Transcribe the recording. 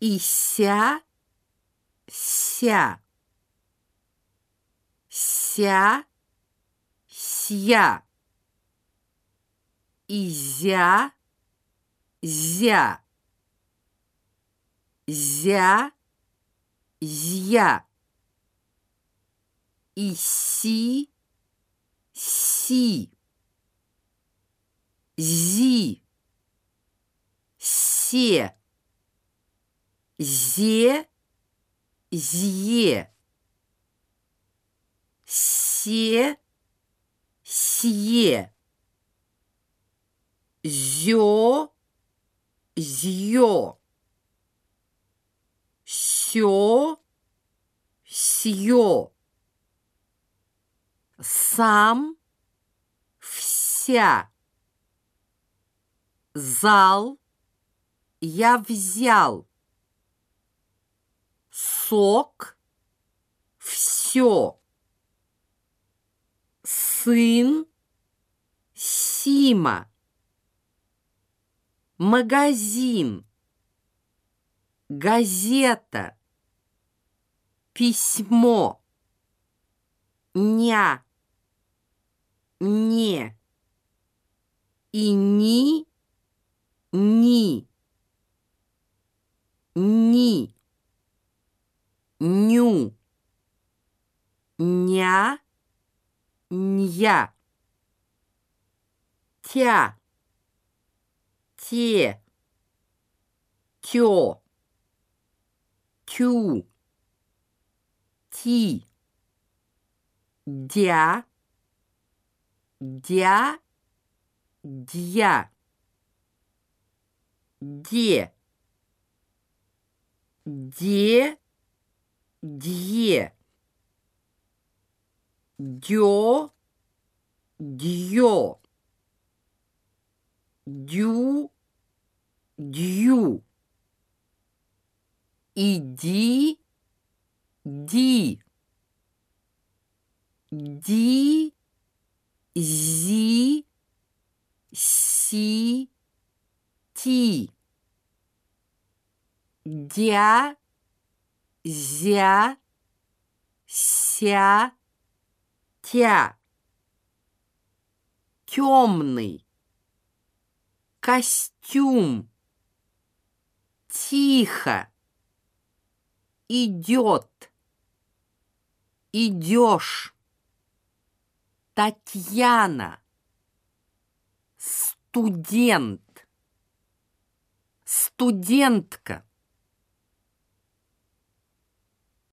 ися, ся, ся, ся, изя, зя, зя, зя, иси, си, зи, се, зе, зье, се, сье, зё, зьё, сё, сьё, сам, вся, зал, я взял, сок, все, сын, Сима, магазин, газета, письмо, ня, не, и ни, ни, ню, ня, ня, тя, те, тё, тю, ти, дя, дя, дья, де, де, дье, дё, дьё, дю, дью, иди, ди, ди, зи, си, ти, дя, зя, ся, тя, темный, костюм, тихо, идет, идешь, Татьяна, студент, студентка.